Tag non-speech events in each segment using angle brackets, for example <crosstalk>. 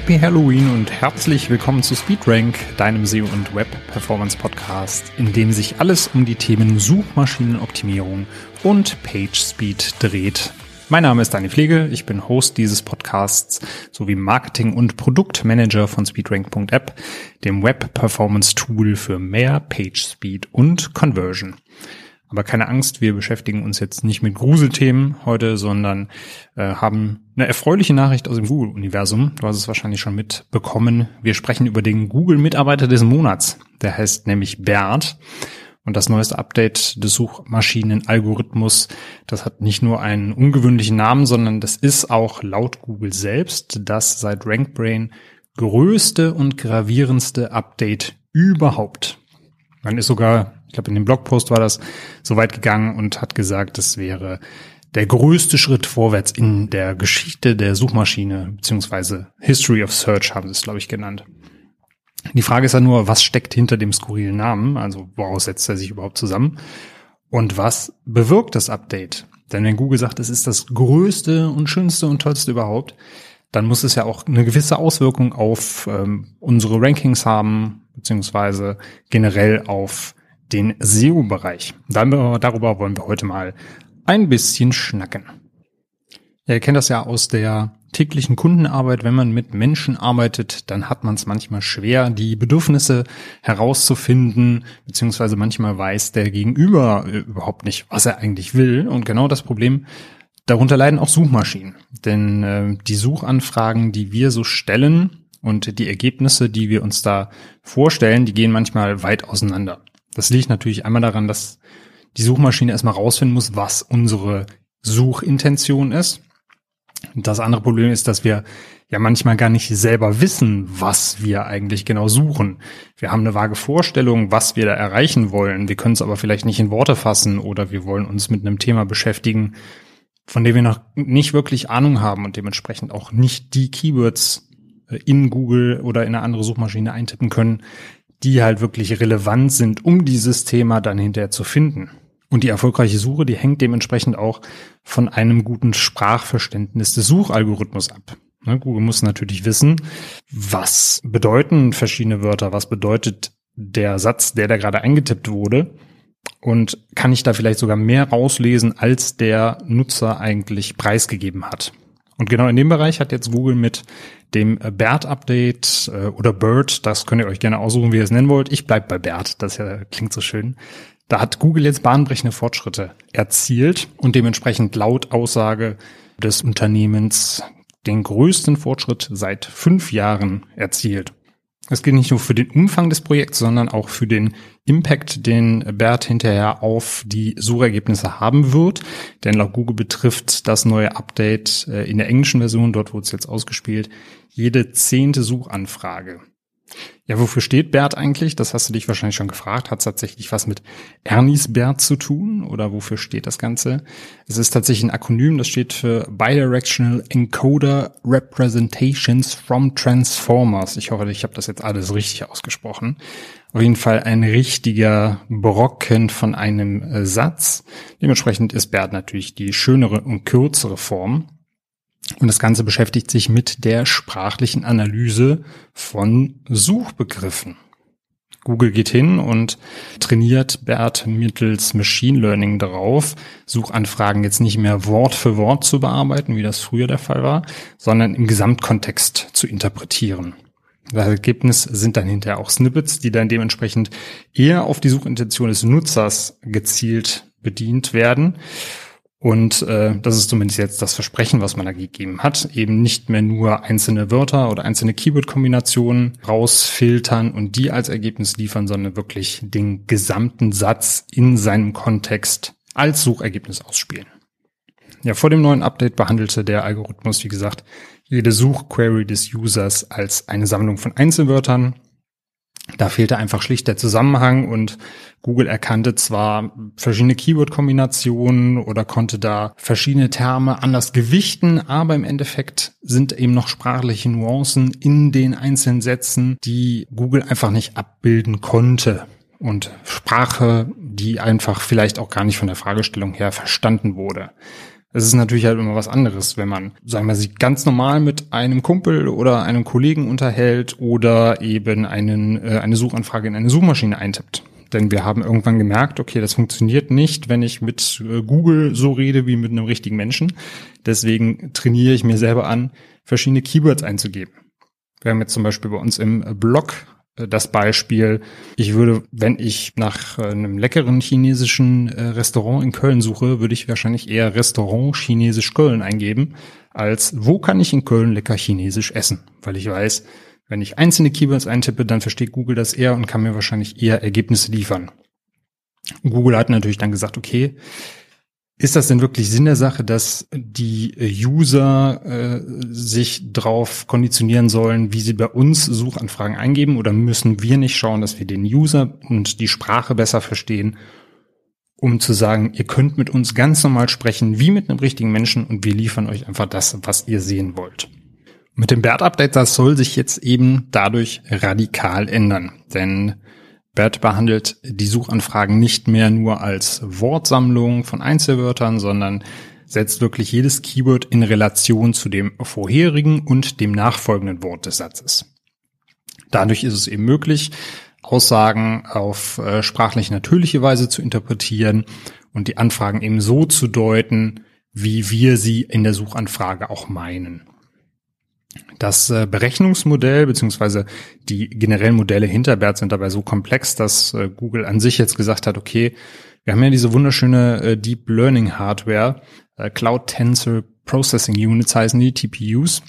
Happy Halloween und herzlich willkommen zu SpeedRank, deinem SEO und Web Performance Podcast, in dem sich alles um die Themen Suchmaschinenoptimierung und Page Speed dreht. Mein Name ist Daniel Pflege, ich bin Host dieses Podcasts sowie Marketing- und Produktmanager von SpeedRank.app, dem Web Performance Tool für mehr Page Speed und Conversion. Aber keine Angst, wir beschäftigen uns jetzt nicht mit Gruselthemen heute, sondern äh, haben eine erfreuliche Nachricht aus dem Google-Universum. Du hast es wahrscheinlich schon mitbekommen. Wir sprechen über den Google-Mitarbeiter des Monats. Der heißt nämlich Bert. Und das neueste Update des Suchmaschinen-Algorithmus, das hat nicht nur einen ungewöhnlichen Namen, sondern das ist auch laut Google selbst das seit RankBrain größte und gravierendste Update überhaupt. Man ist sogar ich glaube in dem Blogpost war das so weit gegangen und hat gesagt, es wäre der größte Schritt vorwärts in der Geschichte der Suchmaschine, beziehungsweise History of Search haben sie es, glaube ich, genannt. Die Frage ist ja nur, was steckt hinter dem skurrilen Namen? Also woraus setzt er sich überhaupt zusammen? Und was bewirkt das Update? Denn wenn Google sagt, es ist das größte und schönste und tollste überhaupt, dann muss es ja auch eine gewisse Auswirkung auf ähm, unsere Rankings haben, beziehungsweise generell auf den SEO-Bereich. Darüber wollen wir heute mal ein bisschen schnacken. Ihr kennt das ja aus der täglichen Kundenarbeit. Wenn man mit Menschen arbeitet, dann hat man es manchmal schwer, die Bedürfnisse herauszufinden, beziehungsweise manchmal weiß der Gegenüber äh, überhaupt nicht, was er eigentlich will. Und genau das Problem, darunter leiden auch Suchmaschinen. Denn äh, die Suchanfragen, die wir so stellen und die Ergebnisse, die wir uns da vorstellen, die gehen manchmal weit auseinander. Das liegt natürlich einmal daran, dass die Suchmaschine erstmal rausfinden muss, was unsere Suchintention ist. Das andere Problem ist, dass wir ja manchmal gar nicht selber wissen, was wir eigentlich genau suchen. Wir haben eine vage Vorstellung, was wir da erreichen wollen. Wir können es aber vielleicht nicht in Worte fassen oder wir wollen uns mit einem Thema beschäftigen, von dem wir noch nicht wirklich Ahnung haben und dementsprechend auch nicht die Keywords äh, in Google oder in eine andere Suchmaschine eintippen können, die halt wirklich relevant sind, um dieses Thema dann hinterher zu finden. Und die erfolgreiche Suche, die hängt dementsprechend auch von einem guten Sprachverständnis des Suchalgorithmus ab. Ne, Google muss natürlich wissen, was bedeuten verschiedene Wörter, was bedeutet der Satz, der da gerade eingetippt wurde und kann ich da vielleicht sogar mehr rauslesen, als der Nutzer eigentlich preisgegeben hat. Und genau in dem Bereich hat jetzt Google mit dem BERT-Update äh, oder BERT, das könnt ihr euch gerne aussuchen, wie ihr es nennen wollt. Ich bleib bei BERT, das ja, klingt so schön. Da hat Google jetzt bahnbrechende Fortschritte erzielt und dementsprechend laut Aussage des Unternehmens den größten Fortschritt seit fünf Jahren erzielt. Es geht nicht nur für den Umfang des Projekts, sondern auch für den Impact, den Bert hinterher auf die Suchergebnisse haben wird. Denn laut Google betrifft das neue Update äh, in der englischen Version, dort wurde es jetzt ausgespielt, jede zehnte Suchanfrage. Ja, wofür steht BERT eigentlich? Das hast du dich wahrscheinlich schon gefragt. Hat tatsächlich was mit Ernies BERT zu tun oder wofür steht das Ganze? Es ist tatsächlich ein Akronym, das steht für Bidirectional Encoder Representations from Transformers. Ich hoffe, ich habe das jetzt alles richtig ausgesprochen. Auf jeden Fall ein richtiger Brocken von einem äh, Satz. Dementsprechend ist BERT natürlich die schönere und kürzere Form. Und das Ganze beschäftigt sich mit der sprachlichen Analyse von Suchbegriffen. Google geht hin und trainiert BERT mittels Machine Learning darauf, Suchanfragen jetzt nicht mehr Wort für Wort zu bearbeiten, wie das früher der Fall war, sondern im Gesamtkontext zu interpretieren. Das Ergebnis sind dann hinterher auch Snippets, die dann dementsprechend eher auf die Suchintention des Nutzers gezielt bedient werden und äh, das ist zumindest jetzt das Versprechen, was man da gegeben hat, eben nicht mehr nur einzelne Wörter oder einzelne Keyword-Kombinationen rausfiltern und die als Ergebnis liefern, sondern wirklich den gesamten Satz in seinem Kontext als Suchergebnis ausspielen. Ja, vor dem neuen Update behandelte der Algorithmus, wie gesagt, jede Suchquery des Users als eine Sammlung von Einzelwörtern da fehlte einfach schlicht der Zusammenhang und Google erkannte zwar verschiedene Keyword-Kombinationen oder konnte da verschiedene Terme anders gewichten, aber im Endeffekt sind eben noch sprachliche Nuancen in den einzelnen Sätzen, die Google einfach nicht abbilden konnte. Und Sprache, die einfach vielleicht auch gar nicht von der Fragestellung her verstanden wurde. Es ist natürlich halt immer was anderes, wenn man, sagen wir, sich ganz normal mit einem Kumpel oder einem Kollegen unterhält oder eben einen, äh, eine Suchanfrage in eine Suchmaschine eintippt. Denn wir haben irgendwann gemerkt, okay, das funktioniert nicht, wenn ich mit äh, Google so rede wie mit einem richtigen Menschen. Deswegen trainiere ich mir selber an, verschiedene Keywords einzugeben. Wir haben jetzt zum Beispiel bei uns im Blog das Beispiel, ich würde, wenn ich nach äh, einem leckeren chinesischen Restaurant in Köln suche, würde ich wahrscheinlich eher Restaurant Chinesisch Köln eingeben, als wo kann ich in Köln lecker Chinesisch essen? Weil ich weiß, wenn ich einzelne Keywords eintippe, dann versteht Google das eher und kann mir wahrscheinlich eher Ergebnisse liefern. Google hat natürlich dann gesagt, okay, ist das denn wirklich Sinn der Sache, dass die User äh, sich darauf konditionieren sollen, wie sie bei uns Suchanfragen eingeben? Oder müssen wir nicht schauen, dass wir den User und die Sprache besser verstehen, um zu sagen, ihr könnt mit uns ganz normal sprechen, wie mit einem richtigen Menschen und wir liefern euch einfach das, was ihr sehen wollt. Mit dem BERT-Update, das soll sich jetzt eben dadurch radikal ändern. Denn BERT behandelt die Suchanfragen nicht mehr nur als Wortsammlung von Einzelwörtern, sondern setzt wirklich jedes Keyword in Relation zu dem vorherigen und dem nachfolgenden Wort des Satzes. Dadurch ist es eben möglich, Aussagen auf äh, sprachlich natürliche Weise zu interpretieren und die Anfragen eben so zu deuten, wie wir sie in der Suchanfrage auch meinen. Das äh, Berechnungsmodell beziehungsweise die generellen Modelle hinter BERT sind dabei so komplex, dass äh, Google an sich jetzt gesagt hat, okay, wir haben ja diese wunderschöne äh, Deep Learning Hardware, Cloud Tensor Processing Units heißen die, TPUs.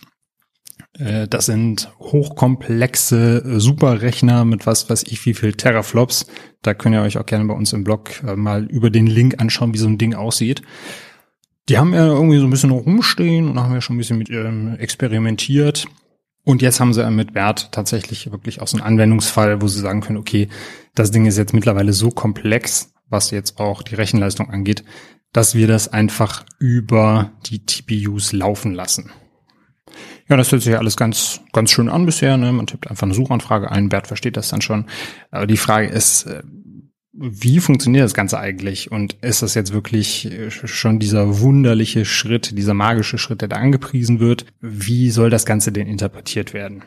Das sind hochkomplexe Superrechner mit was weiß ich wie viel Teraflops. Da könnt ihr euch auch gerne bei uns im Blog mal über den Link anschauen, wie so ein Ding aussieht. Die haben ja irgendwie so ein bisschen rumstehen und haben ja schon ein bisschen mit ähm, experimentiert. Und jetzt haben sie mit Bert tatsächlich wirklich auch so einen Anwendungsfall, wo sie sagen können, okay, das Ding ist jetzt mittlerweile so komplex, was jetzt auch die Rechenleistung angeht, dass wir das einfach über die TPUs laufen lassen. Ja, das hört sich ja alles ganz, ganz schön an bisher. Ne? Man tippt einfach eine Suchanfrage ein, Bert versteht das dann schon. Aber die Frage ist, äh, wie funktioniert das Ganze eigentlich? Und ist das jetzt wirklich äh, schon dieser wunderliche Schritt, dieser magische Schritt, der da angepriesen wird? Wie soll das Ganze denn interpretiert werden?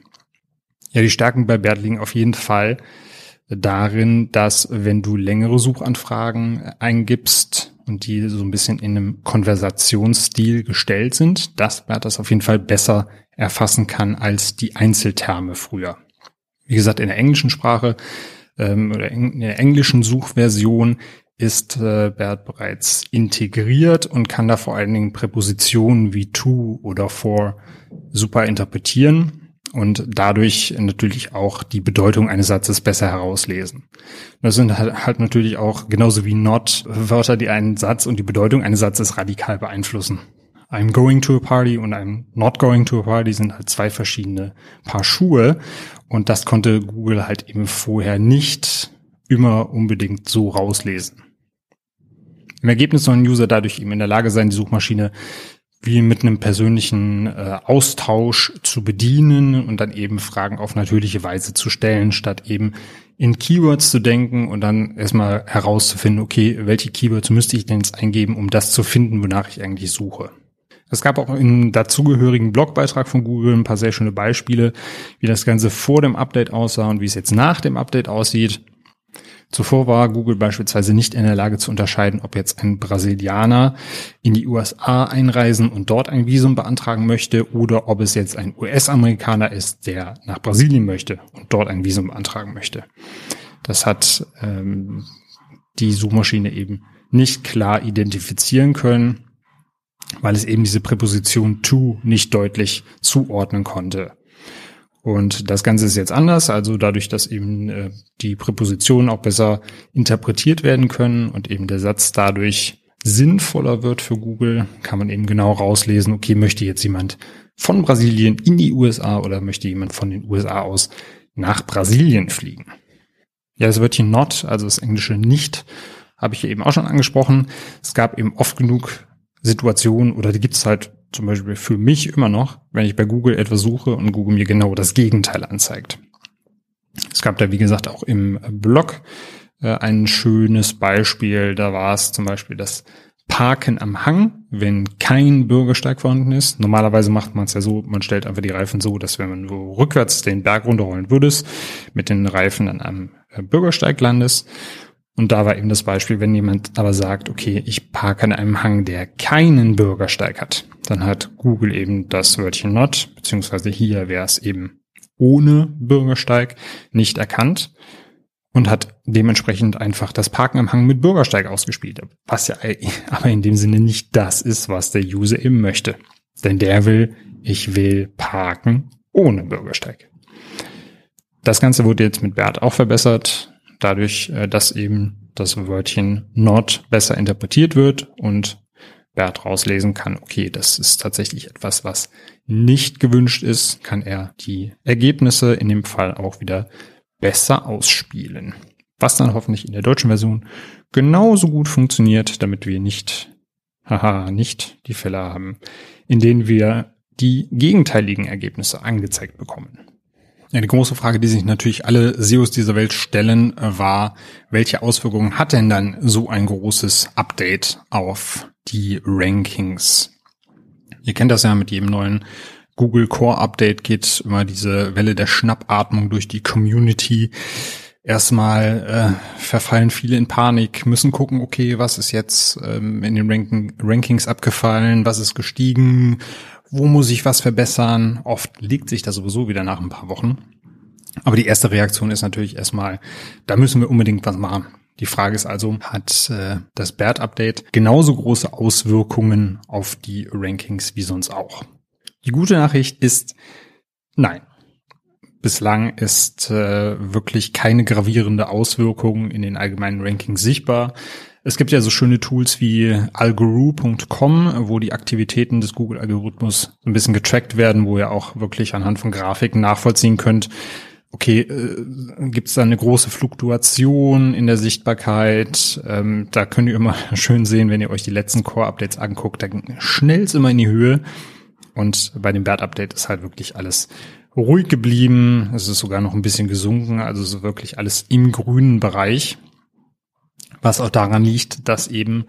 Ja, die Stärken bei Bert liegen auf jeden Fall darin, dass wenn du längere Suchanfragen eingibst und die so ein bisschen in einem Konversationsstil gestellt sind, dass Bert das auf jeden Fall besser erfassen kann als die Einzelterme früher. Wie gesagt, in der englischen Sprache ähm, oder in der englischen Suchversion ist äh, BERT bereits integriert und kann da vor allen Dingen Präpositionen wie to oder for super interpretieren und dadurch natürlich auch die Bedeutung eines Satzes besser herauslesen. Das sind halt, halt natürlich auch genauso wie not Wörter, die einen Satz und die Bedeutung eines Satzes radikal beeinflussen. I'm going to a party und I'm not going to a party sind halt zwei verschiedene Paar Schuhe. Und das konnte Google halt eben vorher nicht immer unbedingt so rauslesen. Im Ergebnis soll ein User dadurch eben in der Lage sein, die Suchmaschine wie mit einem persönlichen äh, Austausch zu bedienen und dann eben Fragen auf natürliche Weise zu stellen, statt eben in Keywords zu denken und dann erstmal herauszufinden, okay, welche Keywords müsste ich denn jetzt eingeben, um das zu finden, wonach ich eigentlich suche. Es gab auch im dazugehörigen Blogbeitrag von Google ein paar sehr schöne Beispiele, wie das Ganze vor dem Update aussah und wie es jetzt nach dem Update aussieht. Zuvor war Google beispielsweise nicht in der Lage zu unterscheiden, ob jetzt ein Brasilianer in die USA einreisen und dort ein Visum beantragen möchte oder ob es jetzt ein US-Amerikaner ist, der nach Brasilien möchte und dort ein Visum beantragen möchte. Das hat ähm, die Suchmaschine eben nicht klar identifizieren können weil es eben diese Präposition to nicht deutlich zuordnen konnte. Und das Ganze ist jetzt anders, also dadurch, dass eben äh, die Präpositionen auch besser interpretiert werden können und eben der Satz dadurch sinnvoller wird für Google, kann man eben genau rauslesen, okay, möchte jetzt jemand von Brasilien in die USA oder möchte jemand von den USA aus nach Brasilien fliegen. Ja, das Wörtchen not, also das englische nicht, habe ich eben auch schon angesprochen. Es gab eben oft genug Situation oder die gibt es halt zum Beispiel für mich immer noch, wenn ich bei Google etwas suche und Google mir genau das Gegenteil anzeigt. Es gab da, wie gesagt, auch im Blog äh, ein schönes Beispiel. Da war es zum Beispiel, dass Parken am Hang, wenn kein Bürgersteig vorhanden ist. Normalerweise macht man es ja so, man stellt einfach die Reifen so, dass wenn man rückwärts den Berg runterrollen würdest, mit den Reifen an einem äh, Bürgersteig landest. Und da war eben das Beispiel, wenn jemand aber sagt, okay, ich parke an einem Hang, der keinen Bürgersteig hat, dann hat Google eben das Wörtchen not, beziehungsweise hier wäre es eben ohne Bürgersteig nicht erkannt und hat dementsprechend einfach das Parken am Hang mit Bürgersteig ausgespielt, was ja <laughs> aber in dem Sinne nicht das ist, was der User eben möchte. Denn der will, ich will parken ohne Bürgersteig. Das Ganze wurde jetzt mit Bert auch verbessert, dadurch, äh, dass eben das Wörtchen not besser interpretiert wird und Bert rauslesen kann, okay, das ist tatsächlich etwas, was nicht gewünscht ist, kann er die Ergebnisse in dem Fall auch wieder besser ausspielen. Was dann hoffentlich in der deutschen Version genauso gut funktioniert, damit wir nicht, haha, nicht die Fälle haben, in denen wir die gegenteiligen Ergebnisse angezeigt bekommen. Eine große Frage, die sich natürlich alle SEOs dieser Welt stellen, war, welche Auswirkungen hat denn dann so ein großes Update auf die Rankings? Ihr kennt das ja mit jedem neuen Google Core Update geht immer diese Welle der Schnappatmung durch die Community. Erstmal äh, verfallen viele in Panik, müssen gucken, okay, was ist jetzt ähm, in den Ranking Rankings abgefallen, was ist gestiegen, wo muss ich was verbessern. Oft legt sich das sowieso wieder nach ein paar Wochen. Aber die erste Reaktion ist natürlich erstmal, da müssen wir unbedingt was machen. Die Frage ist also, hat äh, das BERT-Update genauso große Auswirkungen auf die Rankings wie sonst auch? Die gute Nachricht ist, nein. Bislang ist äh, wirklich keine gravierende Auswirkung in den allgemeinen Rankings sichtbar. Es gibt ja so schöne Tools wie algoroo.com, wo die Aktivitäten des Google-Algorithmus ein bisschen getrackt werden, wo ihr auch wirklich anhand von Grafiken nachvollziehen könnt, okay, äh, gibt es da eine große Fluktuation in der Sichtbarkeit? Ähm, da könnt ihr immer <laughs> schön sehen, wenn ihr euch die letzten Core-Updates anguckt, da schnellt's immer in die Höhe. Und bei dem Bert-Update ist halt wirklich alles ruhig geblieben. Es ist sogar noch ein bisschen gesunken, also so wirklich alles im grünen Bereich. Was auch daran liegt, dass eben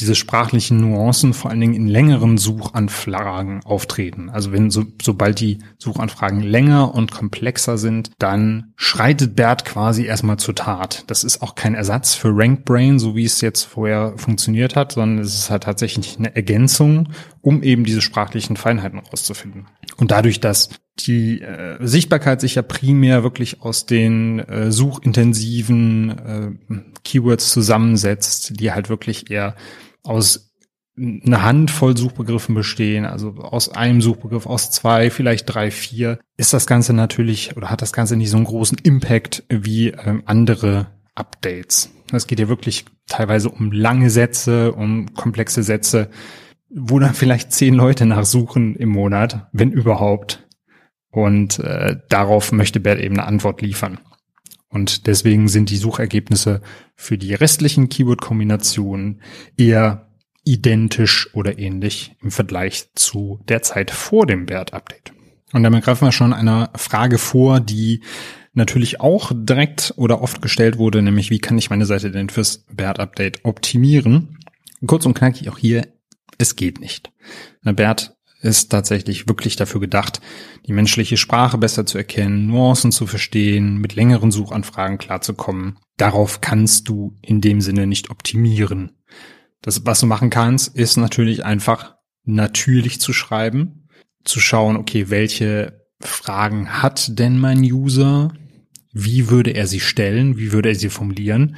diese sprachlichen Nuancen vor allen Dingen in längeren Suchanfragen auftreten. Also wenn so, sobald die Suchanfragen länger und komplexer sind, dann schreitet BERT quasi erstmal zur Tat. Das ist auch kein Ersatz für RankBrain, so wie es jetzt vorher funktioniert hat, sondern es ist halt tatsächlich eine Ergänzung, um eben diese sprachlichen Feinheiten rauszufinden. Und dadurch, dass die äh, Sichtbarkeit sich ja primär wirklich aus den äh, suchintensiven äh, Keywords zusammensetzt, die halt wirklich eher aus einer Handvoll Suchbegriffen bestehen, also aus einem Suchbegriff, aus zwei, vielleicht drei, vier, ist das Ganze natürlich oder hat das Ganze nicht so einen großen Impact wie ähm, andere Updates. Es geht ja wirklich teilweise um lange Sätze, um komplexe Sätze, wo dann vielleicht zehn Leute nachsuchen im Monat, wenn überhaupt. Und äh, darauf möchte Bert eben eine Antwort liefern. Und deswegen sind die Suchergebnisse für die restlichen Keyword-Kombinationen eher identisch oder ähnlich im Vergleich zu der Zeit vor dem BERT-Update. Und damit greifen wir schon einer Frage vor, die natürlich auch direkt oder oft gestellt wurde, nämlich wie kann ich meine Seite denn fürs BERT-Update optimieren? Kurz und knackig auch hier, es geht nicht. Eine BERT ist tatsächlich wirklich dafür gedacht, die menschliche Sprache besser zu erkennen, Nuancen zu verstehen, mit längeren Suchanfragen klarzukommen. Darauf kannst du in dem Sinne nicht optimieren. Das, was du machen kannst, ist natürlich einfach natürlich zu schreiben, zu schauen, okay, welche Fragen hat denn mein User? Wie würde er sie stellen? Wie würde er sie formulieren?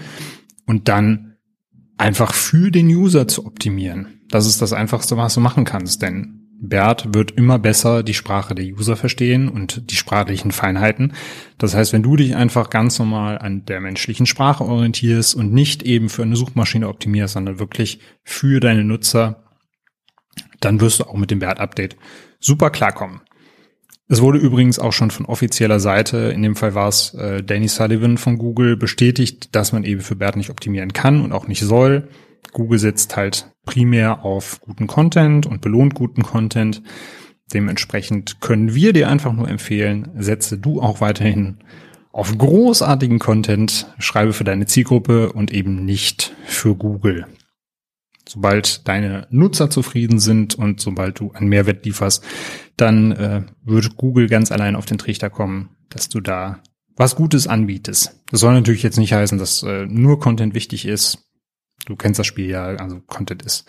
Und dann einfach für den User zu optimieren. Das ist das Einfachste, was du machen kannst, denn Bert wird immer besser die Sprache der User verstehen und die sprachlichen Feinheiten. Das heißt, wenn du dich einfach ganz normal an der menschlichen Sprache orientierst und nicht eben für eine Suchmaschine optimierst, sondern wirklich für deine Nutzer, dann wirst du auch mit dem Bert-Update super klarkommen. Es wurde übrigens auch schon von offizieller Seite, in dem Fall war es äh, Danny Sullivan von Google, bestätigt, dass man eben für Bert nicht optimieren kann und auch nicht soll. Google setzt halt primär auf guten Content und belohnt guten Content. Dementsprechend können wir dir einfach nur empfehlen, setze du auch weiterhin auf großartigen Content, schreibe für deine Zielgruppe und eben nicht für Google. Sobald deine Nutzer zufrieden sind und sobald du einen Mehrwert lieferst, dann äh, wird Google ganz allein auf den Trichter kommen, dass du da was Gutes anbietest. Das soll natürlich jetzt nicht heißen, dass äh, nur Content wichtig ist. Du kennst das Spiel ja, also Content ist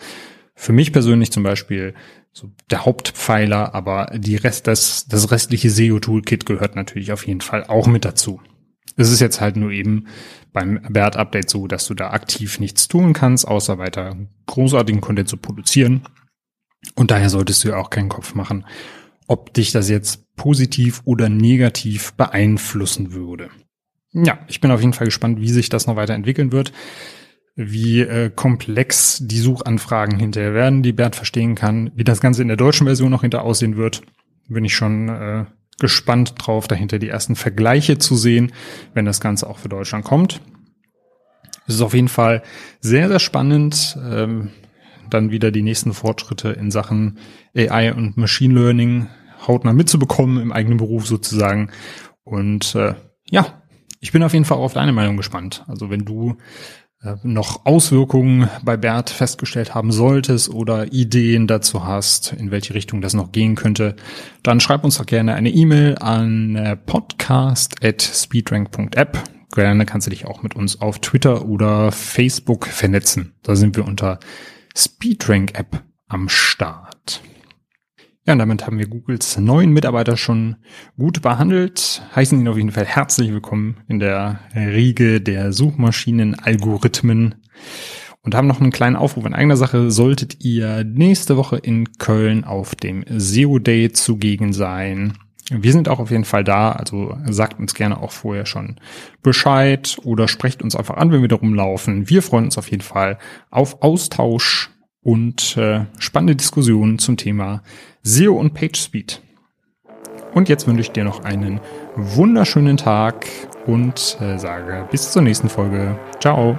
für mich persönlich zum Beispiel so der Hauptpfeiler, aber die Rest, das, das restliche SEO-Toolkit gehört natürlich auf jeden Fall auch mit dazu. Es ist jetzt halt nur eben beim BERT-Update so, dass du da aktiv nichts tun kannst, außer weiter großartigen Content zu produzieren. Und daher solltest du ja auch keinen Kopf machen, ob dich das jetzt positiv oder negativ beeinflussen würde. Ja, ich bin auf jeden Fall gespannt, wie sich das noch weiterentwickeln wird, wie äh, komplex die Suchanfragen hinterher werden, die Bert verstehen kann, wie das Ganze in der deutschen Version noch hinter aussehen wird. Bin ich schon äh, gespannt drauf, dahinter die ersten Vergleiche zu sehen, wenn das Ganze auch für Deutschland kommt. Es ist auf jeden Fall sehr, sehr spannend, ähm, dann wieder die nächsten Fortschritte in Sachen AI und Machine Learning hautnah mitzubekommen im eigenen Beruf sozusagen. Und äh, ja, ich bin auf jeden Fall auf deine Meinung gespannt. Also wenn du noch Auswirkungen bei Bert festgestellt haben solltest oder Ideen dazu hast, in welche Richtung das noch gehen könnte, dann schreib uns doch gerne eine E-Mail an äh, podcast@speedrank.app. Gerne kannst du dich auch mit uns auf Twitter oder Facebook vernetzen. Da sind wir unter Speedrank App am Start. Ja, und damit haben wir Googles neuen Mitarbeiter schon gut behandelt, heißen ihn auf jeden Fall herzlich willkommen in der Riege der Suchmaschinen-Algorithmen und haben noch einen kleinen Aufruf in eigener Sache. Solltet ihr nächste Woche in Köln auf dem SEO Day zugegen sein, wir sind auch auf jeden Fall da, also sagt uns gerne auch vorher schon Bescheid oder sprecht uns einfach an, wenn wir da rumlaufen. Wir freuen uns auf jeden Fall auf Austausch und äh, spannende Diskussionen zum Thema SEO und PageSpeed. Und jetzt wünsche ich dir noch einen wunderschönen Tag und äh, sage bis zur nächsten Folge. Ciao.